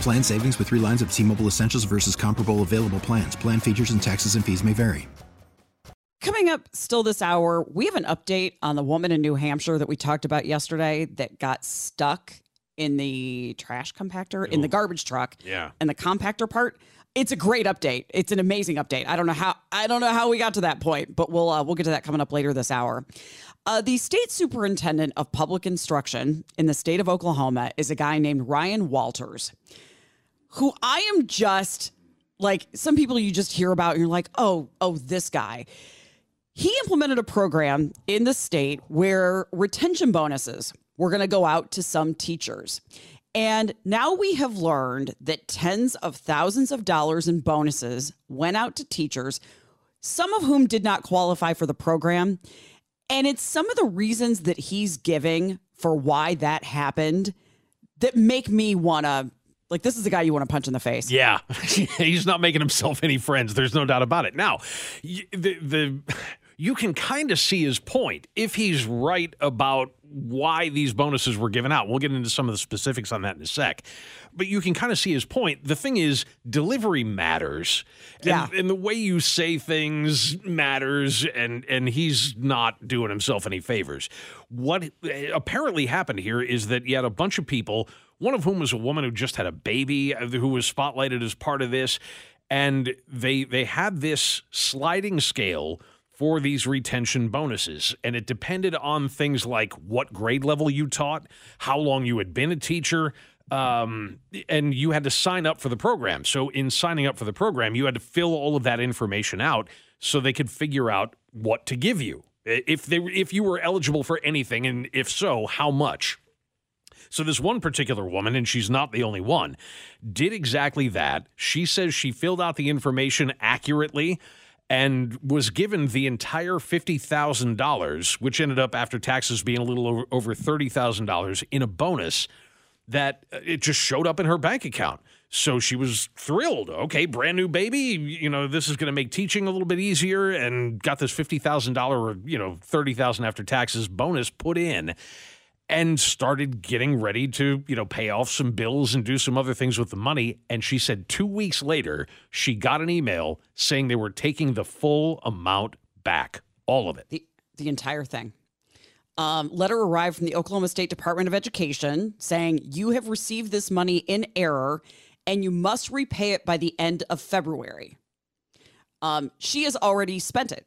Plan savings with three lines of T Mobile Essentials versus comparable available plans. Plan features and taxes and fees may vary. Coming up still this hour, we have an update on the woman in New Hampshire that we talked about yesterday that got stuck in the trash compactor, in the garbage truck. Yeah. And the compactor part. It's a great update. It's an amazing update. I don't know how I don't know how we got to that point, but we'll uh, we'll get to that coming up later this hour. Uh, the state superintendent of public instruction in the state of Oklahoma is a guy named Ryan Walters who I am just like some people you just hear about and you're like, oh, oh, this guy. He implemented a program in the state where retention bonuses were going to go out to some teachers. And now we have learned that tens of thousands of dollars in bonuses went out to teachers, some of whom did not qualify for the program. And it's some of the reasons that he's giving for why that happened that make me want to like this is the guy you want to punch in the face. Yeah, he's not making himself any friends. There's no doubt about it. Now, the the you can kind of see his point if he's right about why these bonuses were given out. We'll get into some of the specifics on that in a sec. But you can kind of see his point. The thing is, delivery matters. And, Yeah. and the way you say things matters, and, and he's not doing himself any favors. What apparently happened here is that you had a bunch of people, one of whom was a woman who just had a baby, who was spotlighted as part of this. And they they had this sliding scale for these retention bonuses. And it depended on things like what grade level you taught, how long you had been a teacher, um, and you had to sign up for the program. So, in signing up for the program, you had to fill all of that information out so they could figure out what to give you. If they if you were eligible for anything, and if so, how much. So, this one particular woman, and she's not the only one, did exactly that. She says she filled out the information accurately and was given the entire $50,000, which ended up after taxes being a little over, over $30,000 in a bonus that uh, it just showed up in her bank account. So she was thrilled. Okay, brand new baby. You know, this is going to make teaching a little bit easier and got this $50,000 or, you know, 30,000 after taxes bonus put in and started getting ready to, you know, pay off some bills and do some other things with the money. And she said two weeks later, she got an email saying they were taking the full amount back, all of it. The the entire thing. Um, letter arrived from the Oklahoma State Department of Education saying you have received this money in error and you must repay it by the end of February. Um, she has already spent it.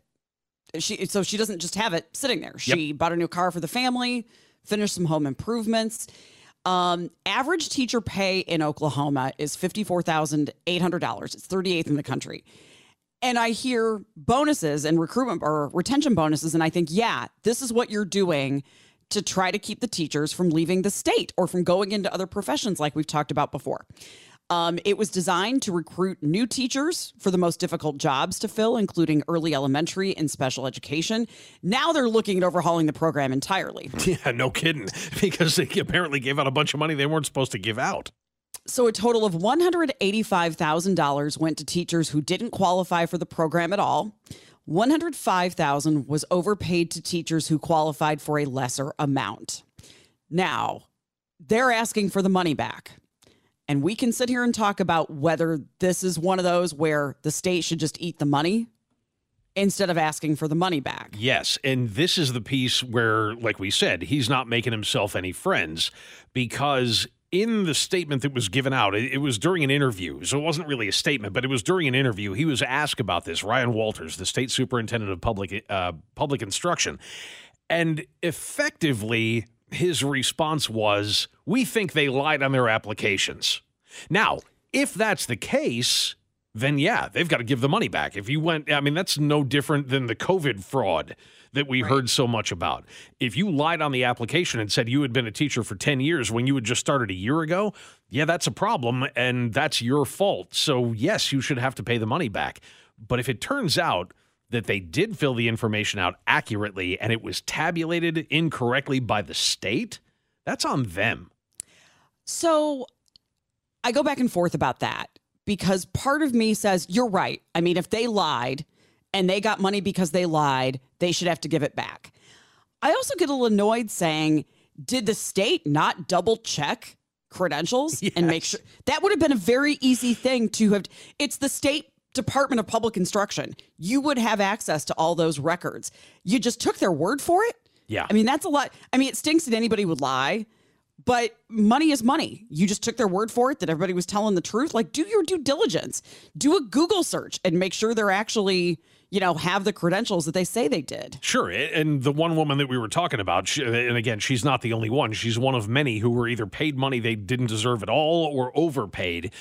She so she doesn't just have it sitting there. She bought a new car for the family, finished some home improvements. Um, average teacher pay in Oklahoma is fifty four thousand eight hundred dollars. It's thirty eighth in the country. And I hear bonuses and recruitment or retention bonuses, and I think, yeah, this is what you're doing to try to keep the teachers from leaving the state or from going into other professions, like we've talked about before. Um, it was designed to recruit new teachers for the most difficult jobs to fill, including early elementary and special education. Now they're looking at overhauling the program entirely. Yeah, no kidding. Because they apparently gave out a bunch of money they weren't supposed to give out. So a total of $185,000 went to teachers who didn't qualify for the program at all. 105,000 was overpaid to teachers who qualified for a lesser amount. Now, they're asking for the money back. And we can sit here and talk about whether this is one of those where the state should just eat the money instead of asking for the money back. Yes, and this is the piece where, like we said, he's not making himself any friends because in the statement that was given out, it, was during an interview, so it wasn't really a statement, but it was during an interview. He was asked about this. Ryan Walters, the state superintendent of public uh, public instruction, and effectively his response was, "We think they lied on their applications." Now, if that's the case, then yeah, they've got to give the money back. If you went, I mean, that's no different than the COVID fraud that we right. heard so much about. If you lied on the application and said you had been a teacher for 10 years when you had just started a year ago, yeah, that's a problem and that's your fault. So, yes, you should have to pay the money back. But if it turns out that they did fill the information out accurately and it was tabulated incorrectly by the state, that's on them. So, I go back and forth about that because part of me says, you're right. I mean, if they lied, and they got money because they lied, they should have to give it back. I also get a little annoyed saying, did the state not double check credentials yes. and make sure that would have been a very easy thing to have? It's the state Department of Public Instruction. You would have access to all those records. You just took their word for it. Yeah. I mean, that's a lot. I mean, it stinks that anybody would lie, but money is money. You just took their word for it that everybody was telling the truth. Like, do your due diligence, do a Google search and make sure they're actually you know, have the credentials that they say they did. Sure. And the one woman that we were talking about, she, and again, she's not the only one. She's one of many who were either paid money they didn't deserve at all or overpaid.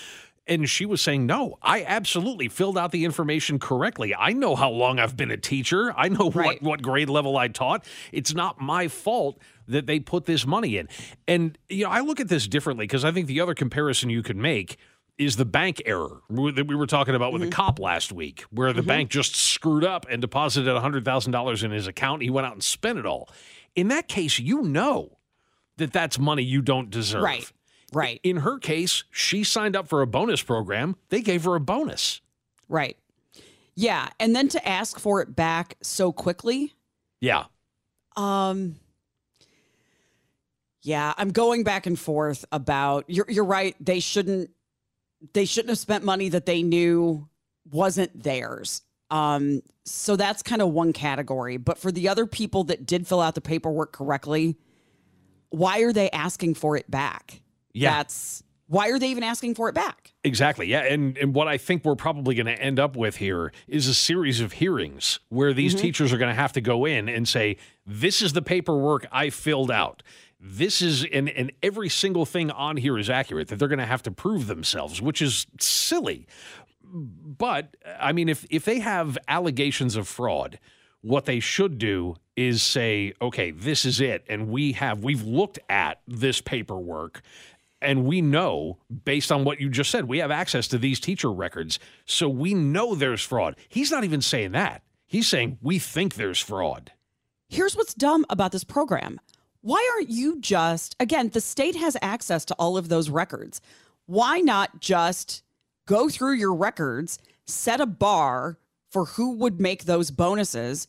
And she was saying, No, I absolutely filled out the information correctly. I know how long I've been a teacher. I know right. what, what grade level I taught. It's not my fault that they put this money in. And, you know, I look at this differently because I think the other comparison you could make is the bank error that we were talking about with mm-hmm. the cop last week, where the mm-hmm. bank just screwed up and deposited $100,000 in his account. He went out and spent it all. In that case, you know that that's money you don't deserve. Right. Right. In her case, she signed up for a bonus program. They gave her a bonus. Right. Yeah, and then to ask for it back so quickly. Yeah. Um yeah, I'm going back and forth about you're you're right, they shouldn't they shouldn't have spent money that they knew wasn't theirs. Um, so that's kind of one category. But for the other people that did fill out the paperwork correctly, why are they asking for it back? Yeah. That's why are they even asking for it back? Exactly. Yeah. And and what I think we're probably going to end up with here is a series of hearings where these mm-hmm. teachers are going to have to go in and say, This is the paperwork I filled out this is and and every single thing on here is accurate that they're going to have to prove themselves which is silly but i mean if if they have allegations of fraud what they should do is say okay this is it and we have we've looked at this paperwork and we know based on what you just said we have access to these teacher records so we know there's fraud he's not even saying that he's saying we think there's fraud here's what's dumb about this program why aren't you just, again, the state has access to all of those records. Why not just go through your records, set a bar for who would make those bonuses?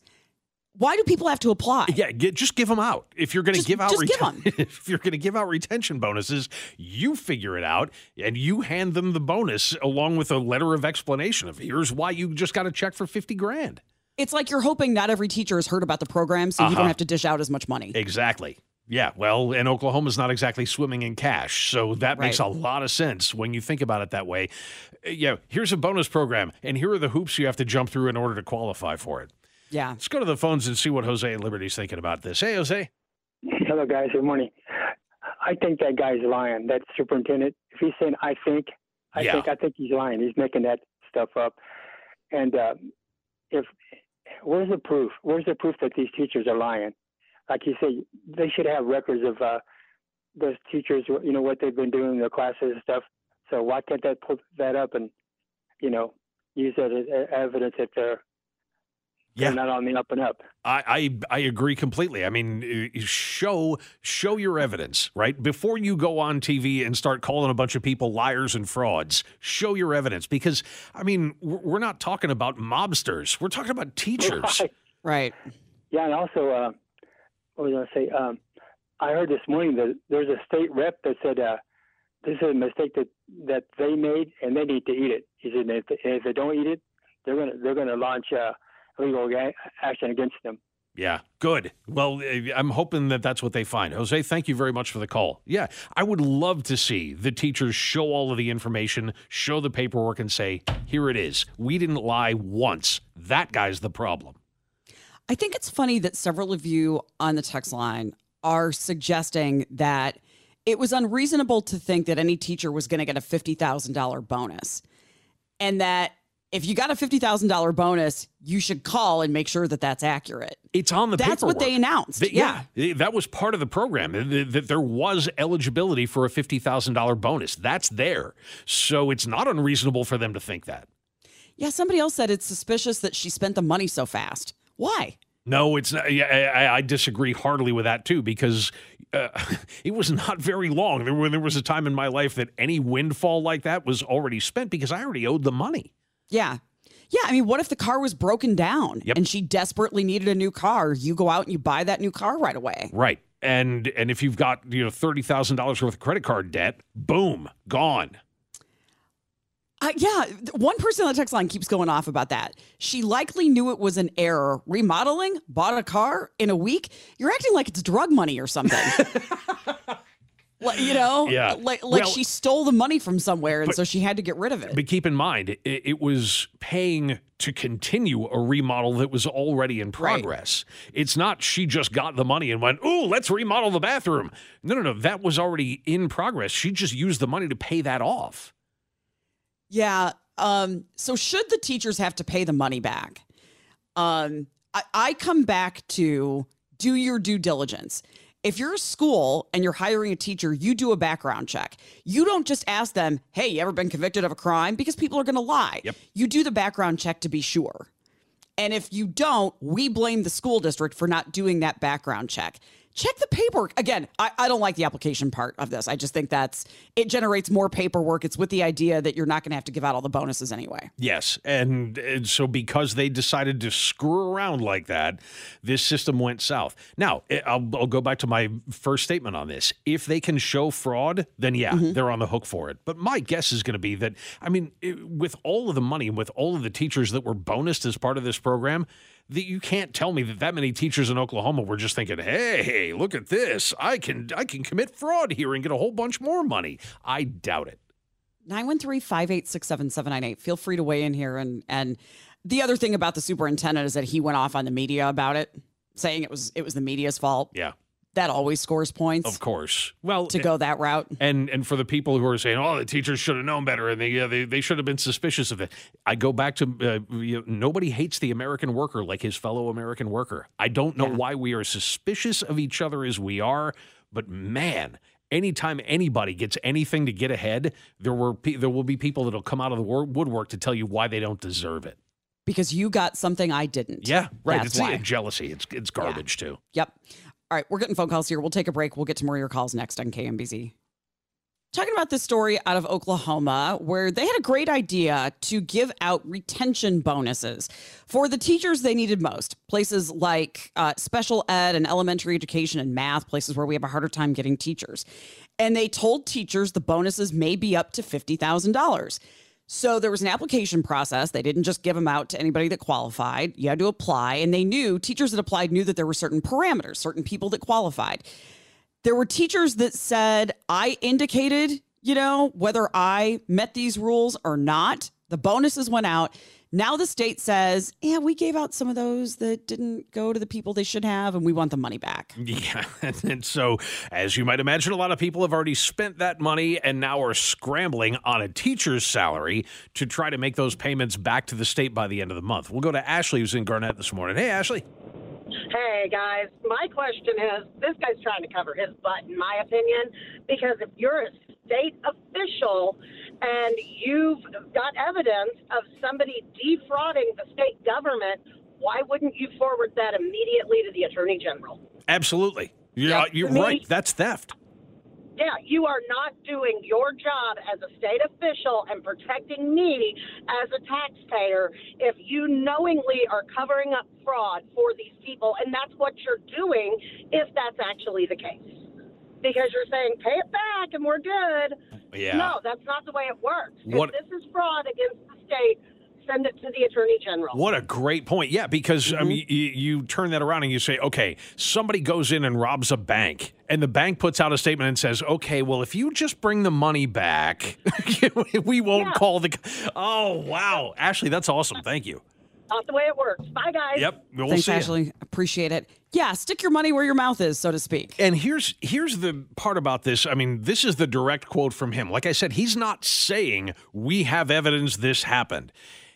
Why do people have to apply? Yeah, get, just give them out. If you're going to give out reten- give if you're going to give out retention bonuses, you figure it out and you hand them the bonus along with a letter of explanation of here's why you just got a check for 50 grand. It's like you're hoping not every teacher has heard about the program, so uh-huh. you don't uh-huh. have to dish out as much money. Exactly. Yeah, well, and Oklahoma's not exactly swimming in cash, so that right. makes a lot of sense when you think about it that way. Uh, yeah, here's a bonus program, and here are the hoops you have to jump through in order to qualify for it. Yeah. Let's go to the phones and see what Jose and Liberty's thinking about this. Hey, Jose. Hello, guys. Good morning. I think that guy's lying. That superintendent. If he's saying "I think," I yeah. think I think he's lying. He's making that stuff up. And uh, if where's the proof? Where's the proof that these teachers are lying? Like you say, they should have records of uh, those teachers. You know what they've been doing in their classes and stuff. So why can't they pull that up and you know use that as evidence that they're yeah. not on the up and up. I, I I agree completely. I mean, show show your evidence, right? Before you go on TV and start calling a bunch of people liars and frauds, show your evidence because I mean, we're not talking about mobsters. We're talking about teachers. Right. right. Yeah, and also, uh, what was I going to say? Um, I heard this morning that there's a state rep that said uh, this is a mistake that that they made, and they need to eat it. He said if they, if they don't eat it, they're gonna they're gonna launch. Uh, legal action against them. Yeah, good. Well, eh, I'm hoping that that's what they find. Jose, thank you very much for the call. Yeah, I would love to see the teachers show all of the information, show the paperwork, and say, here it is. We didn't lie once. That guy's the problem. I think it's funny that several of you on the text line are suggesting that it was unreasonable to think that any teacher was going to get a $50,000 bonus and that if you got a $50,000 bonus, you should call and make sure that that's accurate. It's on the That's paperwork. what they announced. That- yeah. yeah, that was part of the program. That there was eligibility for a fifty thousand dollar bonus. That's there, so it's not unreasonable for them to think that. Yeah. Somebody else said it's suspicious that she spent the money so fast. Why? No, it's not. Yeah, I, I disagree heartily with that too because uh, it was not very long. There, there was a time in my life that any windfall like that was already spent because I already owed the money. Yeah. Yeah. I mean, what if the car was broken down Yep. and she desperately needed a new car? You go out and you buy that new car right away. Right. And and if you've got you know thirty thousand dollars worth of credit card debt, boom, gone. Uh, yeah, one person on the text line keeps going off about that. She likely knew it was an error. Remodeling, bought a car in a week. You're acting like it's drug money or something. Like, you know, Yeah. like like Well- she stole the money from somewhere, and so she had to get rid of it. But keep in mind, it, it was paying to continue a remodel that was already in progress. It's not she just got the money and went, "Oh, let's remodel the bathroom." No, no, no, that was already in progress. She just used the money to pay that off. Yeah. Um, so should the teachers have to pay the money back? Um, I, I come back to do your due diligence. If you're a school and you're hiring a teacher, you do a background check. You don't just ask them, hey, you ever been convicted of a crime? Because people are going to lie. Yep. You do the background check to be sure. And if you don't, we blame the school district for not doing that background check. Check the paperwork. Again, I, I don't like the application part of this. I just think that's it generates more paperwork. It's with the idea that you're not going to have to give out all the bonuses anyway. Yes, and, and so because they decided to screw around like that, this system went south. Now, eh, I'll, I'll go back to my first statement on this. If they can show fraud, then yeah, they're on the hook for it. But my guess is going to be that, I mean, eh, with all of the money and with all of the teachers that were bonused as part of this program, that you can't tell me that that many teachers in Oklahoma were just thinking, "Hey, look at this! I can I can commit fraud here and get a whole bunch more money." I doubt it. 913-586-7798. Feel free to weigh in here and and the other thing about the superintendent is that he went off on the media about it, saying it was it was the media's fault. Yeah, That always scores points of course. Well, to go that route. And and for the people who are saying, "Oh, the teachers should have known better," and they uh, they, they should have been suspicious of it, I go back to uh, you know, nobody hates the American worker like his fellow American worker. I don't know Yeah. why we are suspicious of each other as we are, but man. Anytime anybody gets anything to get ahead, there were there will be people that'll come out of the woodwork to tell you why they don't deserve it. Because you got something I didn't. Yeah, right. That's it's why. jealousy. It's it's garbage too. Yep. All right, we're getting phone calls here. We'll take a break. We'll get to more of your calls next on KMBZ. Talking about this story out of Oklahoma, where they had a great idea to give out retention bonuses for the teachers they needed most. Places like uh, special ed and elementary education and math, places where we have a harder time getting teachers. And they told teachers the bonuses may be up to $50,000. So there was an application process. They didn't just give them out to anybody that qualified. You had to apply, and they knew teachers that applied knew that there were certain parameters, certain people that qualified. There were teachers that said, I indicated, you know, whether I met these rules or not. The bonuses went out. Now the state says, yeah, we gave out some of those that didn't go to the people they should have, and we want the money back. Yeah. And, and so, as you might imagine, a lot of people have already spent that money and now are scrambling on a teacher's salary to try to make those payments back to the state by the end of the month. We'll go to Ashley, who's in Garnett this morning. Hey, Ashley. Hey guys, my question is this guy's trying to cover his butt, in my opinion, because if you're a state official and you've got evidence of somebody defrauding the state government, why wouldn't you forward that immediately to the attorney general? Absolutely. You're, Yeah. you're me- right. That's theft. Yeah, you are not doing your job as a state official and protecting me as a taxpayer if you knowingly are covering up fraud for these people. And that's what you're doing if that's actually the case. Because you're saying, pay it back and we're good. Yeah. No, that's not the way it works. What- If this is fraud against the state, send it to the attorney general. What a great point. Yeah, because mm-hmm. I mean, you, you turn that around and you say, okay, somebody goes in and robs a bank, and the bank puts out a statement and says, okay, well, if you just bring the money back, we won't yeah. call the. Oh, wow. Ashley, that's awesome. Thank you. Not the way it works. Bye, guys. Yep. We'll Thanks, Ashley. You. Appreciate it. Yeah, stick your money where your mouth is, so to speak. And here's here's the part about this. I mean, this is the direct quote from him. Like I said, he's not saying we have evidence this happened.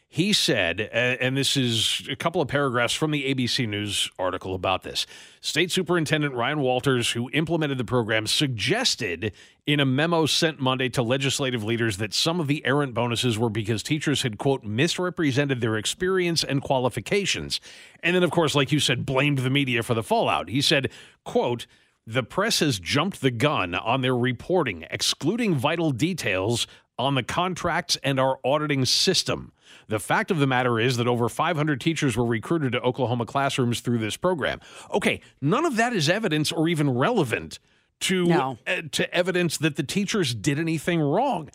He said, and this is a couple of paragraphs from the ABC News article about this. State Superintendent Ryan Walters, who implemented the program, suggested in a memo sent Monday to legislative leaders that some of the errant bonuses were because teachers had, quote, misrepresented their experience and qualifications. And then, of course, like you said, blamed the media for the fallout. He said, quote, the press has jumped the gun on their reporting, excluding vital details on the contracts and our auditing system. The fact of the matter is that over 500 teachers were recruited to Oklahoma classrooms through this program. Okay, none of that is evidence or even relevant to no. uh, to evidence that the teachers did anything wrong.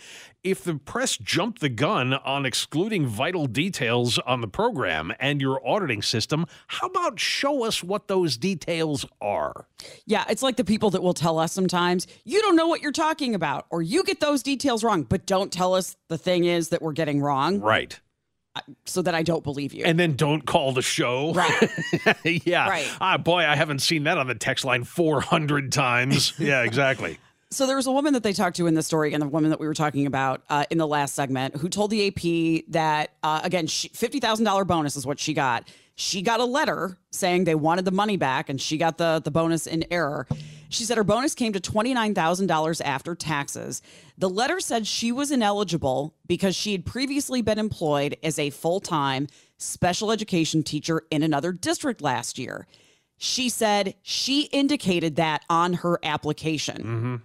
If the press jumped the gun on excluding vital details on the program and your auditing system, how about show us what those details are? Yeah, it's like the people that will tell us sometimes, you don't know what you're talking about or you get those details wrong, but don't tell us the thing is that we're getting wrong. Right so that I don't believe you. And then don't call the show. Right. yeah. Right. Ah, boy, I haven't seen that on the text line 400 times. yeah, exactly. So there was a woman that they talked to in the story, and the woman that we were talking about uh, in the last segment, who told the AP that uh, again, fifty thousand dollar bonus is what she got. She got a letter saying they wanted the money back, and she got the the bonus in error. She said her bonus came to $29,000 after taxes. The letter said she was ineligible because she had previously been employed as a full time special education teacher in another district last year. She said she indicated that on her application. Mm-hmm.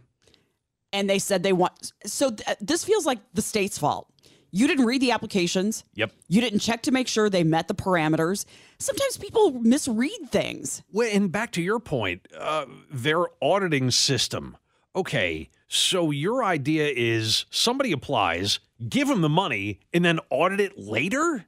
And they said they want, so th- this feels like the state's fault. You didn't read the applications. Yep. You didn't check to make sure they met the parameters. Sometimes people misread things. Well, and back to your point, uh, their auditing system. Okay, so your idea is somebody applies, give them the money, and then audit it later?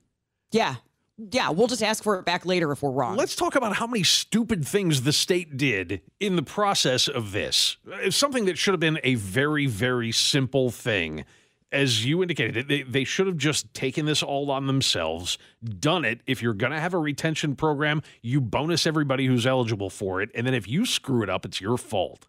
Yeah. Yeah, we'll just ask for it back later if we're wrong. Let's talk about how many stupid things the state did in the process of this. It's something that should have been a very, very simple thing as you indicated, they, they should have just taken this all on themselves, done it. If you're going to have a retention program, you bonus everybody who's eligible for it. And then if you screw it up, it's your fault.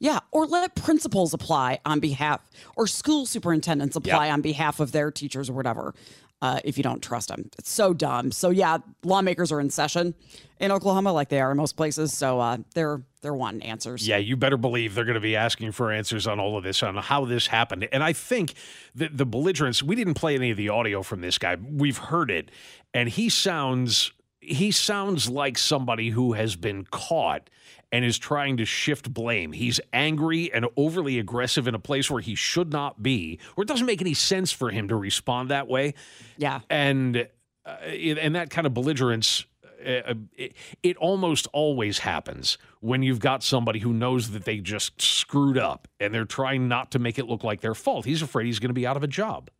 Yeah, or let principals apply on behalf, or school superintendents apply yep. on behalf of their teachers or whatever uh, if you don't trust them. It's so dumb. So yeah, lawmakers are in session in Oklahoma, like they are in most places. So uh, they're they're wanting answers. Yeah, you better believe they're going to be asking for answers on all of this, on how this happened. And I think that the belligerence. We didn't play any of the audio from this guy. We've heard it, and he sounds he sounds like somebody who has been caught and is trying to shift blame. He's angry and overly aggressive in a place where he should not be, or it doesn't make any sense for him to respond that way. Yeah. And uh, and that kind of belligerence uh, uh, it, it, almost always happens when you've got somebody who knows that they just screwed up and they're trying not to make it look like their fault. He's afraid he's going to be out of a job.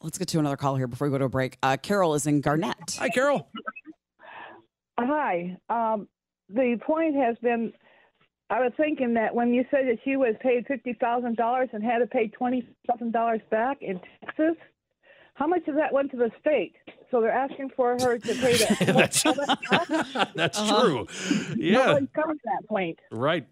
Let's get to another call here before we go to a break. Uh, Carol is in Garnett. Hi, Carol. Hi. Um, the point has been I was thinking that when you said that she was paid fifty thousand dollars and had to pay twenty thousand dollars back in Texas, how much of that went to the state? So they're asking for her to pay that. that's that's uh-huh. true. Yeah, no one's coming to that point. Right,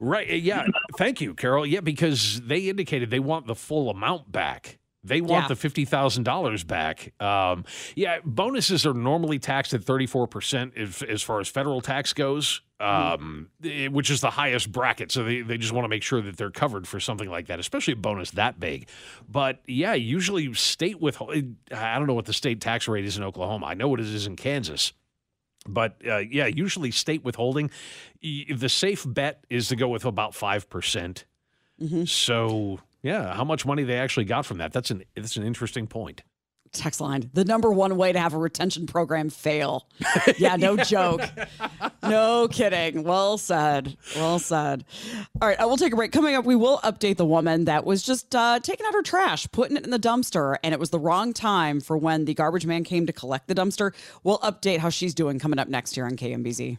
right. Yeah. Thank you, Carol. Yeah, because they indicated they want the full amount back. They want yeah. the fifty thousand dollars back. Um, yeah, bonuses are normally taxed at thirty four percent as far as federal tax goes, um, mm-hmm. which is the highest bracket. So they, they just want to make sure that they're covered for something like that, especially a bonus that big. But yeah, usually state with I don't know what the state tax rate is in Oklahoma. I know what it is in Kansas. But uh, yeah, usually state withholding, the safe bet is to go with about five percent. Mm-hmm. So yeah, how much money they actually got from that? That's an that's an interesting point. text line the number one way to have a retention program fail. Yeah no joke. No kidding. Well said. Well said. All right i will take a break. Coming up we will update the woman that was just uh, taking out her trash putting it in the dumpster and it was the wrong time for when the garbage man came to collect the dumpster. We'll update how she's doing coming up next year on kmbz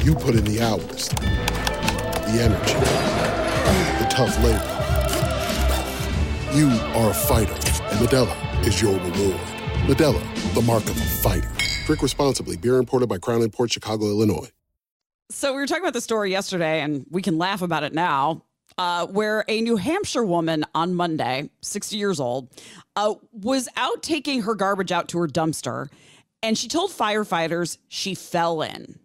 You put in the hours, the energy, the tough labor. You are a fighter, and Modelo is your reward. Modelo, the mark of a fighter. Drink responsibly. Beer imported by Crown Port Chicago, Illinois. So we were talking about the story yesterday, and we can laugh about it now. Uh, where a New Hampshire woman on Monday, 60 years old, uh, was out taking her garbage out to her dumpster, and she told firefighters she fell in.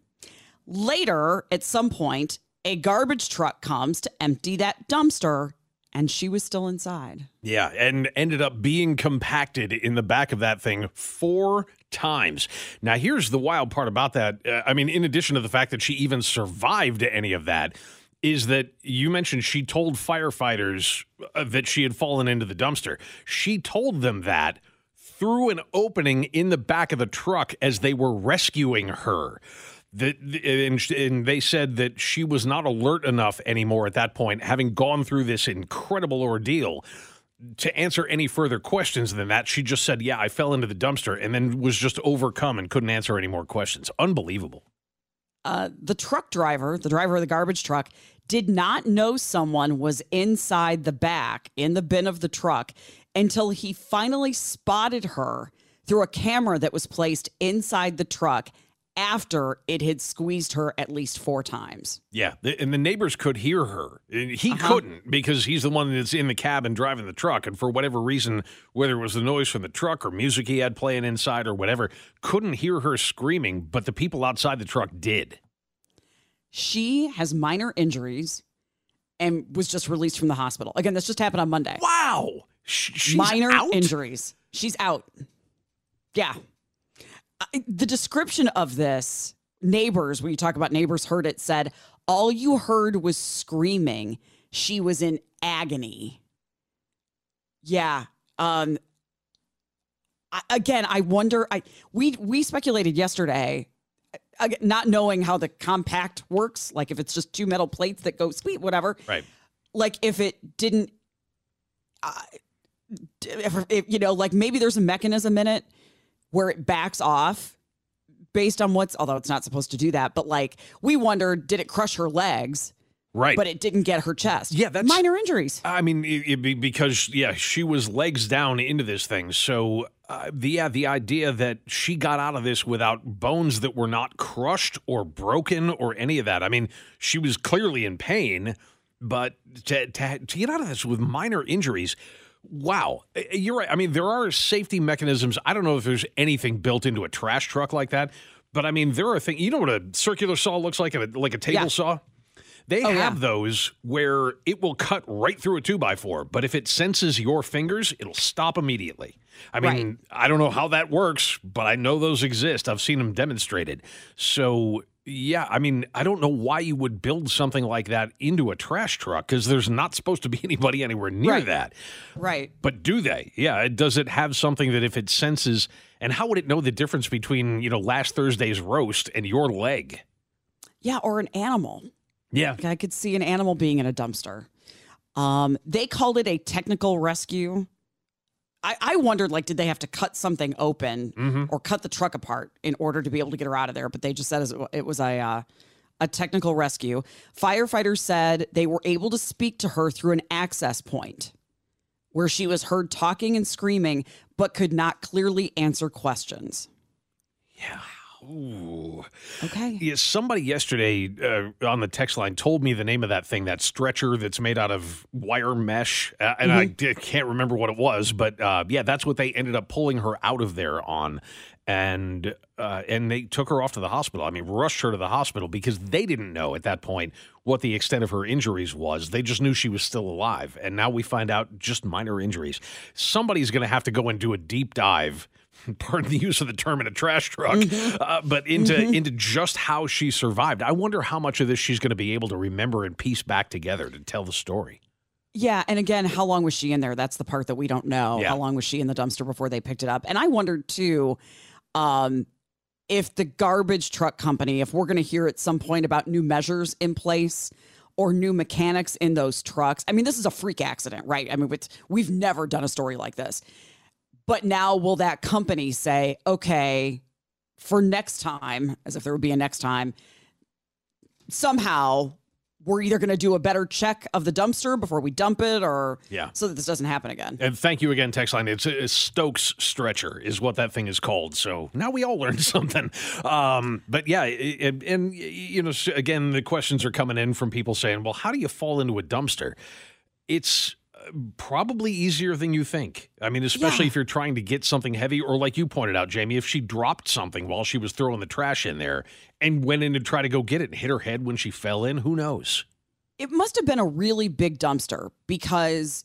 Later, at some point, a garbage truck comes to empty that dumpster, and she was still inside. Yeah, and ended up being compacted in the back of that thing four times. Now, here's the wild part about that. Uh, I mean, in addition to the fact that she even survived any of that, is that you mentioned she told firefighters uh, that she had fallen into the dumpster. She told them that through an opening in the back of the truck as they were rescuing her. That and, and they said that she was not alert enough anymore at that point, having gone through this incredible ordeal to answer any further questions than that, she just said, Yeah, I fell into the dumpster and then was just overcome and couldn't answer any more questions. Unbelievable. Uh, the truck driver, the driver of the garbage truck, did not know someone was inside the back in the bin of the truck until he finally spotted her through a camera that was placed inside the truck after it had squeezed her at least four times. Yeah, and the neighbors could hear her. He uh-huh. couldn't because he's the one that's in the cabin driving the truck. And for whatever reason, whether it was the noise from the truck or music he had playing inside or whatever, couldn't hear her screaming, but the people outside the truck did. She has minor injuries and was just released from the hospital. Again, this just happened on Monday. Wow. She's minor out? injuries. She's out. Yeah the description of this neighbors when you talk about neighbors heard it said all you heard was screaming. She was in agony. Yeah um I, again i wonder i we we speculated yesterday uh, not knowing how the compact works like if it's just two metal plates that go sweet whatever. Right. Like if it didn't uh, if, if, you know like maybe there's a mechanism in it where it backs off based on what's although it's not supposed to do that but like we wonder did it crush her legs? Right. But it didn't get her chest. Yeah that's minor injuries. I mean it, it, because yeah she was legs down into this thing. So uh, the yeah the idea that she got out of this without bones that were not crushed or broken or any of that i mean she was clearly in pain but to, to, to get out of this with minor injuries Wow. You're right. I mean, there are safety mechanisms. I don't know if there's anything built into a trash truck like that, but I mean, there are things. You know what a circular saw looks like? Like a table yeah. saw? They oh, have yeah. those where it will cut right through a two by four, but if it senses your fingers, it'll stop immediately. I mean, right. I don't know how that works, but I know those exist. I've seen them demonstrated. So Yeah, I mean, I don't know why you would build something like that into a trash truck because there's not supposed to be anybody anywhere near Right. that. Right. But do they? Yeah. Does it have something that if it senses, and how would it know the difference between, you know, last Thursday's roast and your leg? Yeah, or an animal. Yeah. Like, I could see an animal being in a dumpster. Um, they called it a technical rescue. I, I wondered, like, did they have to cut something open Mm-hmm. or cut the truck apart in order to be able to get her out of there? But they just said it was a uh, a technical rescue. Firefighters said they were able to speak to her through an access point where she was heard talking and screaming, but could not clearly answer questions. Ooh. Okay. Yeah, somebody yesterday uh, on the text line told me the name of that thing, that stretcher that's made out of wire mesh, uh, and I di- can't remember what it was, but uh, yeah, that's what they ended up pulling her out of there on, and uh, and they took her off to the hospital. I mean, rushed her to the hospital because they didn't know at that point what the extent of her injuries was. They just knew she was still alive, and now we find out just minor injuries. Somebody's going to have to go and do a deep dive pardon the use of the term in a trash truck, uh, but into into just how she survived. I wonder how much of this she's going to be able to remember and piece back together to tell the story. Yeah, and again, how long was she in there? That's the part that we don't know. Yeah. How long was she in the dumpster before they picked it up? And I wondered too, um, if the garbage truck company, if we're going to hear at some point about new measures in place or new mechanics in those trucks. I mean, this is a freak accident, right? I mean, we've never done a story like this. But now, will that company say, okay, for next time, as if there would be a next time, somehow we're either going to do a better check of the dumpster before we dump it or Yeah. so that this doesn't happen again. And thank you again, text line. It's a Stokes stretcher is what that thing is called. So now we all learned something. Um, but yeah, and, and you know, again, the questions are coming in from people saying, "Well, how do you fall into a dumpster?" It's probably easier than you think. I mean, especially Yeah. if you're trying to get something heavy, or like you pointed out, Jamie, if she dropped something while she was throwing the trash in there and went in to try to go get it and hit her head when she fell in, who knows? It must have been a really big dumpster because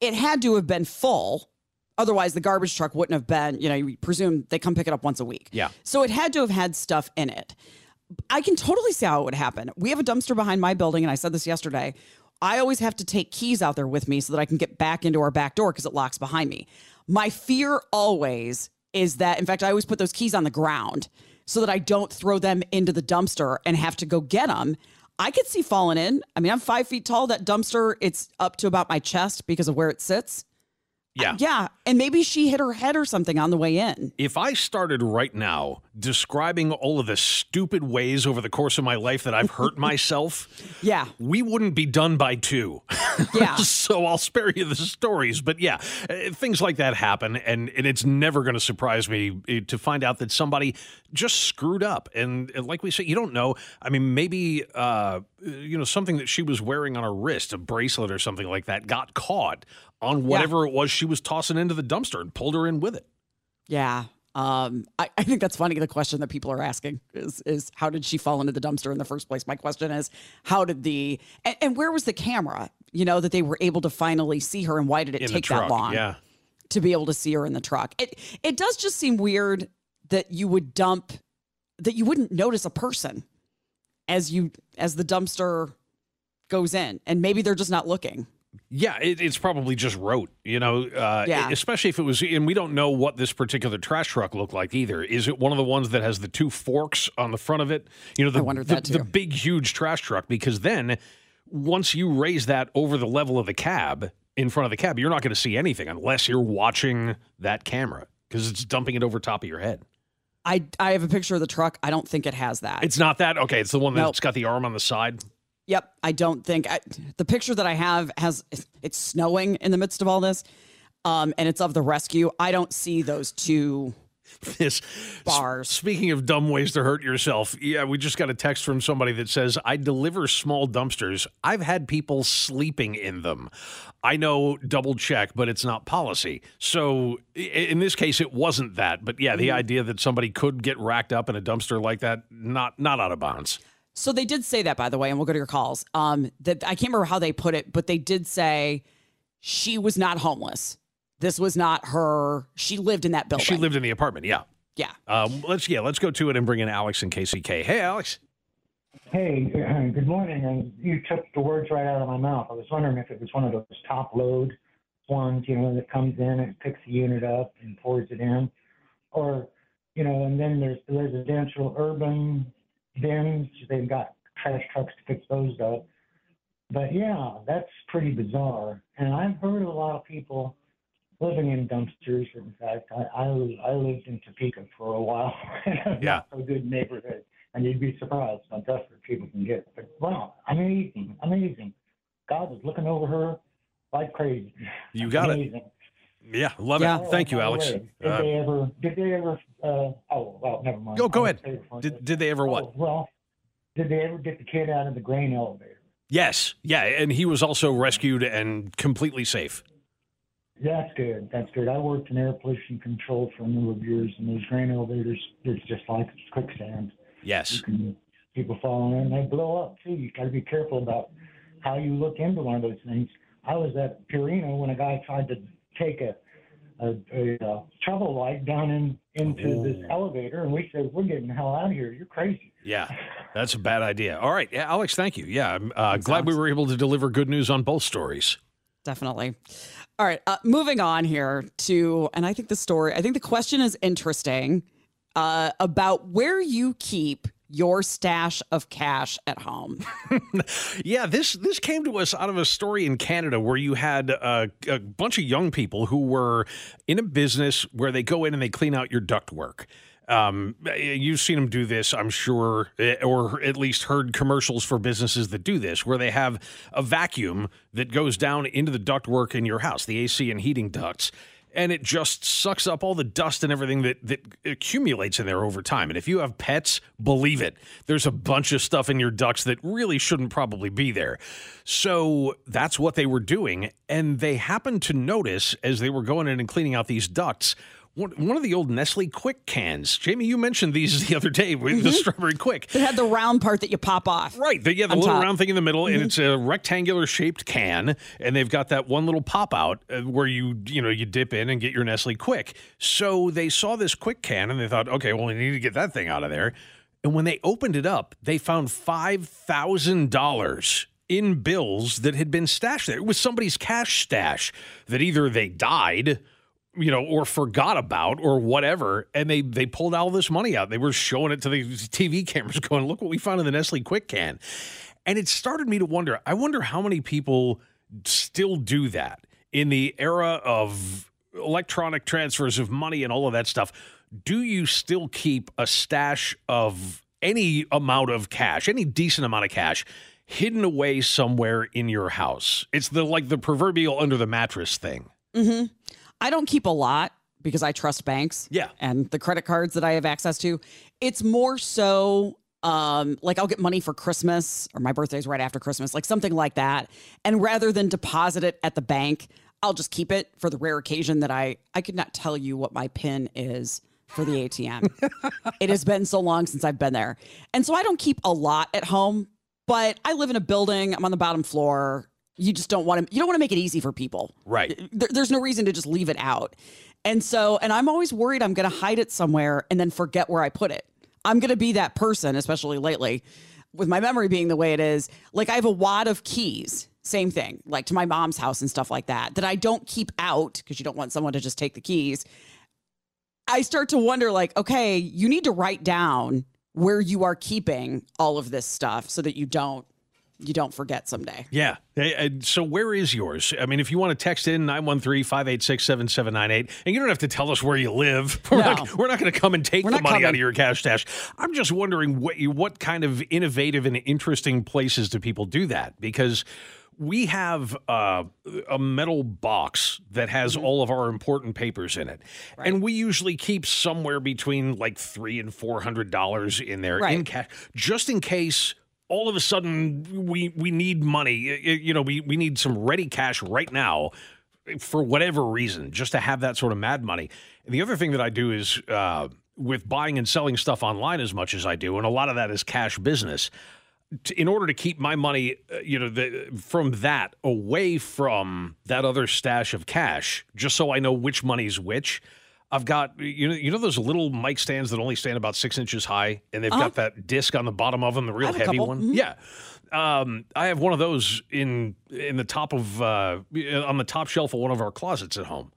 it had to have been full. Otherwise, the garbage truck wouldn't have been, you know, you presume they come pick it up once a week. Yeah. So it had to have had stuff in it. I can totally see how it would happen. We have a dumpster behind my building, and I said this yesterday. I always have to take keys out there with me so that I can get back into our back door because it locks behind me. My fear always is that, in fact, I always put those keys on the ground so that I don't throw them into the dumpster and have to go get them. I could see falling in. I mean, I'm five feet tall. That dumpster, it's up to about my chest because of where it sits. Yeah. Yeah. And maybe she hit her head or something on the way in. If I started right now describing all of the stupid ways over the course of my life that I've hurt myself, Yeah. we wouldn't be done by two. Yeah. so I'll spare you the stories. But yeah, uh, things like that happen. And, and it's never going to surprise me uh, to find out that somebody just screwed up. And uh, like we say, you don't know. I mean, maybe, uh, you know, something that she was wearing on her wrist, a bracelet or something like that, got caught on whatever it was she was tossing into the dumpster and pulled her in with it. Yeah. Um, I, I think that's funny. The question that people are asking is is how did she fall into the dumpster in the first place? My question is how did the and, and where was the camera? You know that they were able to finally see her, and why did it in take that long Yeah. to be able to see her in the truck? It it does just seem weird that you would dump that you wouldn't notice a person as you as the dumpster goes in, and maybe they're just not looking. Yeah, it, it's probably just rote, you know. Uh, Yeah. Especially if it was, and we don't know what this particular trash truck looked like either. Is it one of the ones that has the two forks on the front of it? You know, the, the, the big, huge trash truck. Because then, once you raise that over the level of the cab, in front of the cab, you're not going to see anything unless you're watching that camera because it's dumping it over top of your head. I I have a picture of the truck. I don't think it has that. It's not that okay. It's the one Nope. that's got the arm on the side. Yep, I don't think I, the picture that I have has it's snowing in the midst of all this, um, and it's of the rescue. I don't see those two. this Bars. Speaking of dumb ways to hurt yourself, yeah, we just got a text from somebody that says, I deliver small dumpsters. I've had people sleeping in them. I know double check, but it's not policy. So in this case, it wasn't that. But yeah, the idea that somebody could get racked up in a dumpster like that, not not out of bounds. So they did say that, by the way, and we'll go to your calls. Um, that I can't remember how they put it, but they did say she was not homeless. This was not her. She lived in that building. She lived in the apartment, yeah. Yeah. Um, let's yeah, let's go to it and bring in Alex and KCK. Hey, Alex. Hey, uh, good morning. And you took the words right out of my mouth. I was wondering if it was one of those top load ones, you know, that comes in and picks the unit up and pours it in, or you know, and then there's the residential urban bins. They've got trash trucks to fix those up. But yeah, that's pretty bizarre. And I've heard of a lot of people living in dumpsters. In fact, I I, I lived in Topeka for a while. yeah. a good neighborhood and you'd be surprised how desperate people can get. But wow, amazing, amazing. God was looking over her like crazy. You got amazing. it. Yeah, love it. Thank you, Alex. Did Uh, they ever? Did they ever? Uh, oh, well, never mind. Go- go ahead. save it for did, did they ever what? Oh, well, did they ever get the kid out of the grain elevator? Yes. Yeah. And he was also rescued and completely safe. That's good. That's good. I worked in air pollution control for a number of years, and those grain elevators, it's just like quicksand. Yes. can people fall in, they blow up too. You got to be careful about how you look into one of those things. I was at Purina when a guy tried to take a a, a, uh trouble light down in into this elevator, and we said, "We're getting the hell out of here. You're crazy." Yeah. That's a bad idea. All right. Yeah, Alex, thank you. Yeah. I'm uh, glad we were able to deliver good news on both stories. Definitely. All right. Uh, moving on here to, and I think the story, I think the question is interesting uh, about where you keep your stash of cash at home. Yeah, this this came to us out of a story in Canada where you had uh, a bunch of young people who were in a business where they go in and they clean out your ductwork. Um, you've seen them do this, I'm sure, eh, or at least heard commercials for businesses that do this, where they have a vacuum that goes down into the ductwork in your house, the AC and heating ducts, and it just sucks up all the dust and everything that, that accumulates in there over time. And if you have pets, believe it, there's a bunch of stuff in your ducts that really shouldn't probably be there. So that's what they were doing. And they happened to notice as they were going in and cleaning out these ducts. One, of the old Nestle Quik cans. Jamie, you mentioned these the other day with the strawberry quick. It had the round part that you pop off. Right. The, yeah, the little top. round thing in the middle, and it's a rectangular shaped can, and they've got that one little pop out uh, where you you know you dip in and get your Nestle Quik. So they saw this quick can and they thought, okay, well we need to get that thing out of there. And when they opened it up, they found five thousand dollars in bills that had been stashed there. It was somebody's cash stash that either they died you know, or forgot about or whatever. And they they pulled all this money out. They were showing it to the TV cameras, going, "Look what we found in the Nestle Quik Can." And it started me to wonder. I wonder how many people still do that in the era of electronic transfers of money and all of that stuff. Do you still keep a stash of any amount of cash, any decent amount of cash? Hidden away somewhere in your house. It's the like the proverbial under the mattress thing. hmm I don't keep a lot because I trust banks. Yeah. And the credit cards that I have access to. It's more so um, like I'll get money for Christmas or my birthday's right after Christmas, like something like that. And rather than deposit it at the bank, I'll just keep it for the rare occasion that I I could not tell you what my pin is for the ATM. it has been so long since I've been there. And so I don't keep a lot at home, but I live in a building, I'm on the bottom floor. You just don't want to you don't want to make it easy for people Right. there, there's no reason to just leave it out. And so, and I'm always worried I'm going to hide it somewhere and then forget where I put it. I'm going to be that person, especially lately, with my memory being the way it is. Like I have a wad of keys, same thing, like to my mom's house and stuff like that, that I don't keep out because you don't want someone to just take the keys. I start to wonder, like, okay, you need to write down where you are keeping all of this stuff so that you don't you don't forget someday. Yeah. So where is yours? I mean, if you want to text in 913-586-7798, and you don't have to tell us where you live. We're No. not, we're not going to come and take We're the money out of your cash stash. I'm just wondering what you, what kind of innovative and interesting places do people do that? Because we have uh, a metal box that has Mm-hmm. all of our important papers in it, and we usually keep somewhere between like three and four hundred dollars in there in cash, just in case all of a sudden we we need money. You know, we we need some ready cash right now for whatever reason, just to have that sort of mad money. And the other thing that I do is uh, with buying and selling stuff online as much as I do, and a lot of that is cash business. In order to keep my money, uh, you know, the, from that away from that other stash of cash, just so I know which money's which, I've got you know you know those little mic stands that only stand about six inches high, and they've Uh-huh. got that disc on the bottom of them, the real heavy couple. one. Mhm. Yeah, um, I have one of those in in the top of uh, on the top shelf of one of our closets at home,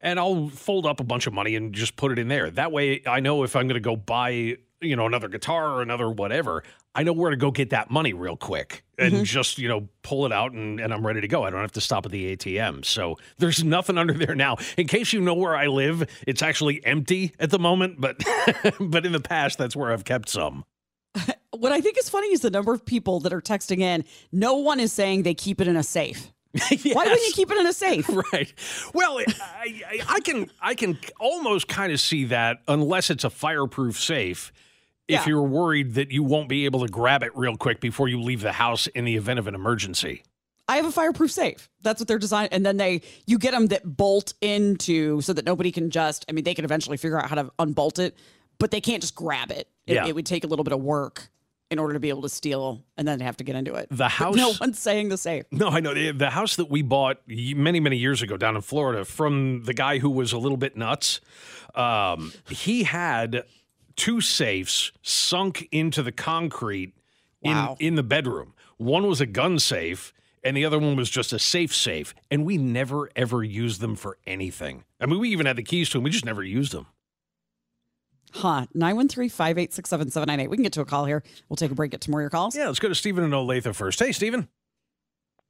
and I'll fold up a bunch of money and just put it in there. That way, I know if I'm going to go buy you know another guitar or another whatever, I know where to go get that money real quick and Mm-hmm. just you know pull it out and, and I'm ready to go. I don't have to stop at the ATM. So there's nothing under there now. In case you know where I live, it's actually empty at the moment, but but in the past, that's where I've kept some. What I think is funny is the number of people that are texting in. No one is saying they keep it in a safe. Why wouldn't you keep it in a safe? Right. Well, I, I, I can I can almost kind of see that unless it's a fireproof safe. If Yeah. you're worried that you won't be able to grab it real quick before you leave the house in the event of an emergency. I have a fireproof safe. That's what they're designed. And then they, you get them that bolt into so that nobody can just, I mean, they can eventually figure out how to unbolt it, but they can't just grab it. It, Yeah. it would take a little bit of work in order to be able to steal and then have to get into it. The But house- no one's saying the safe. No, I know the, the house that we bought many many years ago down in Florida from the guy who was a little bit nuts. Um, he had two safes sunk into the concrete Wow. in in the bedroom. One was a gun safe. And the other one was just a safe safe. And we never, ever used them for anything. I mean, we even had the keys to them. We just never used them. Huh. 913 586 7798. We can get to a call here. We'll take a break, get to more of your calls. Yeah, let's go to Stephen and Olathe first. Hey, Stephen.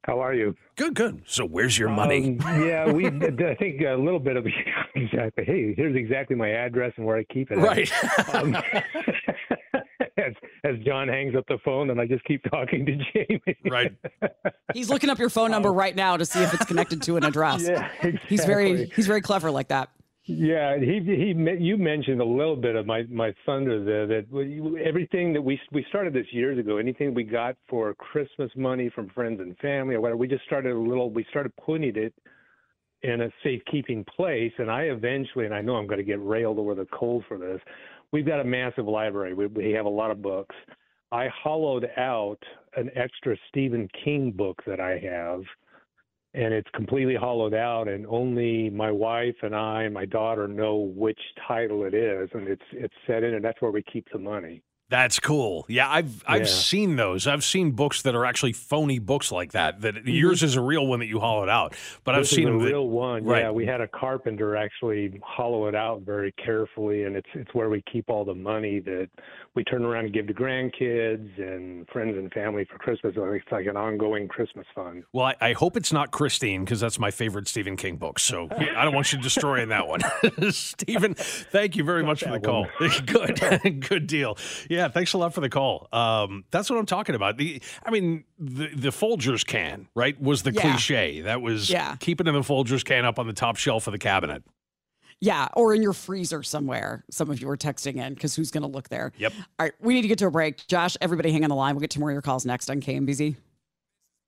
How are you? Good, good. So where's your money? Um, yeah, we. I think a little bit of exactly. Hey, here's exactly my address and where I keep it. Right. Um, as, as John hangs up the phone, and I just keep talking to Jamie. Right. He's looking up your phone number right now to see if it's connected to an address. Yeah, exactly. He's very he's very clever like that. Yeah, he he you mentioned a little bit of my my thunder there that everything that we we started this years ago. Anything we got for Christmas money from friends and family or whatever, we just started a little. We started putting it in a safekeeping place, and I eventually, and I know I'm going to get railed over the coals for this. We've got a massive library. We, we have a lot of books. I hollowed out an extra Stephen King book that I have and it's completely hollowed out and only my wife and I and my daughter know which title it is and it's it's set in and that's where we keep the money. That's cool. Yeah, I've I've Yeah. seen those. I've seen books that are actually phony books like that. That yours is a real one that you hollowed out, but I've Mm-hmm. seen a them. that- real one. Right. Yeah, we had a carpenter actually hollow it out very carefully and it's it's where we keep all the money that we turn around and give to grandkids and friends and family for Christmas. It's like an ongoing Christmas fund. Well, I, I hope it's not Christine because that's my favorite Stephen King book. So I don't want you destroying that one. Stephen, thank you very much for the call. Good, good deal. Yeah, thanks a lot for the call. Um, that's what I'm talking about. The, I mean, the the Folgers can right was the Yeah. cliche. That was Yeah. keep it in the Folgers can up on the top shelf of the cabinet. Yeah, or in your freezer somewhere. Some of you are texting in because who's going to look there? Yep. All right, we need to get to a break. Josh, everybody hang on the line. We'll get to more of your calls next on KMBZ.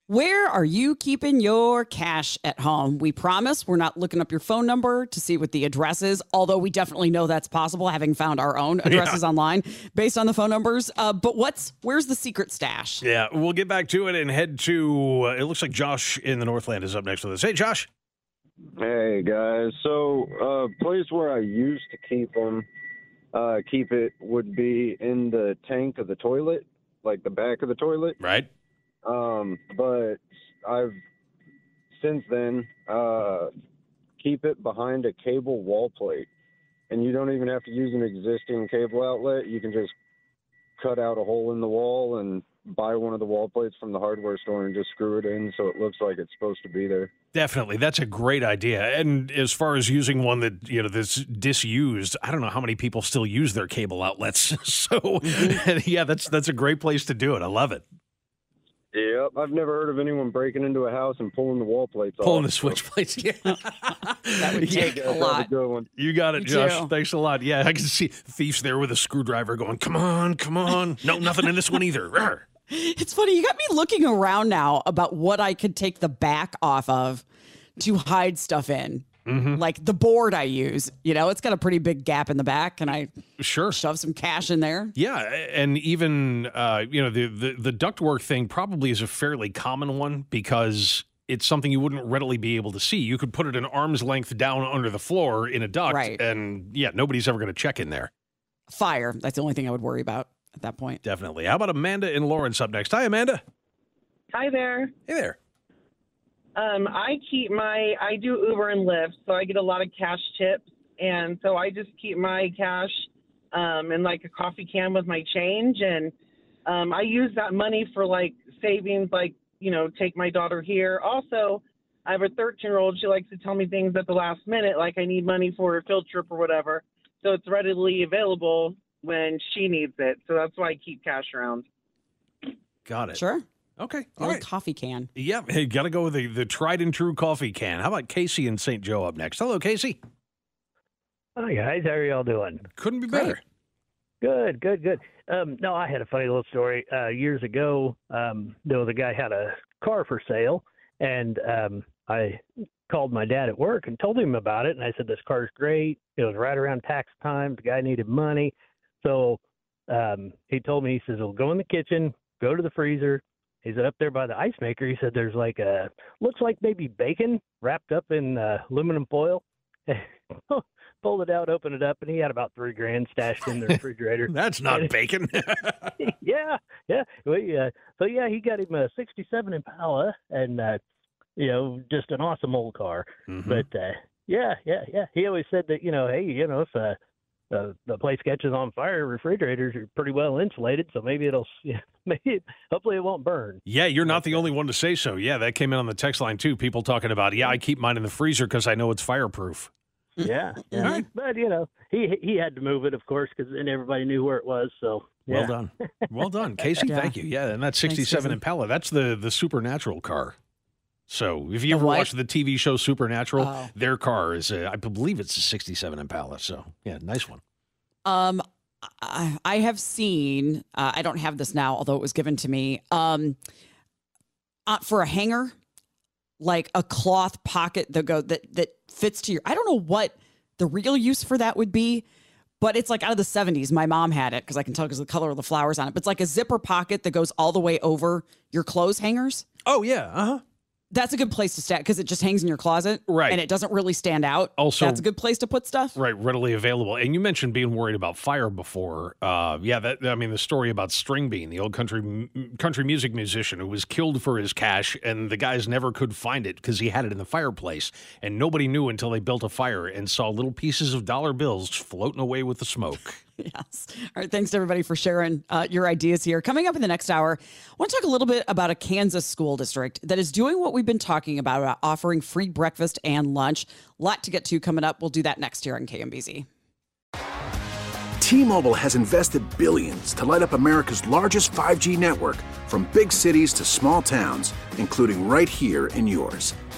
Where are you keeping your cash at home? We promise we're not looking up your phone number to see what the address is, although we definitely know that's possible, having found our own addresses online based on the phone numbers. Uh, but what's where's the secret stash? Yeah, we'll get back to it and head to. Uh, it looks like Josh in the Northland is up next with us. Hey, Josh. Hey guys, so uh, place where I used to keep them, uh, keep it would be in the tank of the toilet, like the back of the toilet. Right. Um, but I've since then uh, keep it behind a cable wall plate, and you don't even have to use an existing cable outlet. You can just cut out a hole in the wall and buy one of the wall plates from the hardware store and just screw it in so it looks like it's supposed to be there. Definitely, that's a great idea. And as far as using one that you know that's disused, I don't know how many people still use their cable outlets. So, yeah, that's that's a great place to do it. I love it. Yep, I've never heard of anyone breaking into a house and pulling the wall plates off. Pulling the switch plates. Yeah, that would take a That's lot. good one. You got it, Me Josh. too. Thanks a lot. Yeah, I can see thieves there with a screwdriver going, "Come on, come on." No, nothing in this one either. Rawr. It's funny. You got me looking around now about what I could take the back off of to hide stuff in. Mm-hmm. Like the board I use, you know, it's got a pretty big gap in the back. Can I sure shove some cash in there? Yeah, and even uh, you know the, the the ductwork thing probably is a fairly common one because it's something you wouldn't readily be able to see. You could put it an arm's length down under the floor in a duct, Right. and yeah, nobody's ever going to check in there. Fire. That's the only thing I would worry about at that point. Definitely. How about Amanda and Lawrence up next? Hi, Amanda. Hi there. Hey there. Um, I keep my I do Uber and Lyft, so I get a lot of cash tips, and so I just keep my cash um, in like a coffee can with my change, and um, I use that money for like savings, like you know, take my daughter here. Also, I have a 13 year old. She likes to tell me things at the last minute, like I need money for a field trip or whatever. So it's readily available when she needs it. So that's why I keep cash around. Got it. Sure. Okay. All right. Coffee can. Yeah, hey, got to go with the, the tried and true coffee can. How about Casey and St. Joe up next? Hello, Casey. Hi guys, how are y'all doing? Couldn't be better. Good, good, good. Um, no, I had a funny little story. Uh, years ago, um, there was a guy had a car for sale, and um, I called my dad at work and told him about it. And I said, "This car's great. It was right around tax time. The guy needed money, so um, he told me. He says, "Well, go in the kitchen, go to the freezer." He said, "Up there by the ice maker." He said, "There's like a looks like maybe bacon wrapped up in uh, aluminum foil." Pulled it out, opened it up, and he had about three grand stashed in the refrigerator. That's not And- bacon. yeah, yeah. We, uh, so yeah, he got him a '67 Impala, and uh, you know, just an awesome old car. Mm-hmm. But uh, yeah, yeah, yeah. He always said that you know, hey, you know, if uh, the the place catches on fire, refrigerators are pretty well insulated, so maybe it'll, yeah, maybe hopefully it won't burn. Yeah, you're not the only one to say so. Yeah, that came in on the text line too. People talking about, yeah, I keep mine in the freezer because I know it's fireproof. Yeah, yeah. But you know, he he had to move it, of course, because then everybody knew where it was. So Well done. Well done, Casey. Yeah. Thank you. Yeah, and that 67 Casey. Impala, that's the the supernatural car. So if you ever what? watched the TV show Supernatural, Oh. their car is, a, I believe it's a 67 Impala. So yeah, nice one. Um, I, I have seen. Uh, I don't have this now, although it was given to me. Um, uh, for a hanger, like a cloth pocket that go that that fits to your. I don't know what the real use for that would be, but it's like out of the '70s. My mom had it because I can tell because the color of the flowers on it. But it's like a zipper pocket that goes all the way over your clothes hangers. Oh yeah, uh huh. That's a good place to stack because it just hangs in your closet, Right. And it doesn't really stand out. Also- that's a good place to put stuff. Right, readily available. And you mentioned being worried about fire before. Uh, yeah, that I mean the story about String Bean, the old country country music musician who was killed for his cash, and the guys never could find it because he had it in the fireplace, and nobody knew until they built a fire and saw little pieces of dollar bills floating away with the smoke. Yes. All right. Thanks everybody for sharing uh, your ideas here. Coming up in the next hour, I want to talk a little bit about a Kansas school district that is doing what we've been talking about, about offering free breakfast and lunch. A lot to get to coming up. We'll do that next here on KMBZ. T-Mobile has invested billions to light up America's largest 5G network from big cities to small towns, including right here in yours.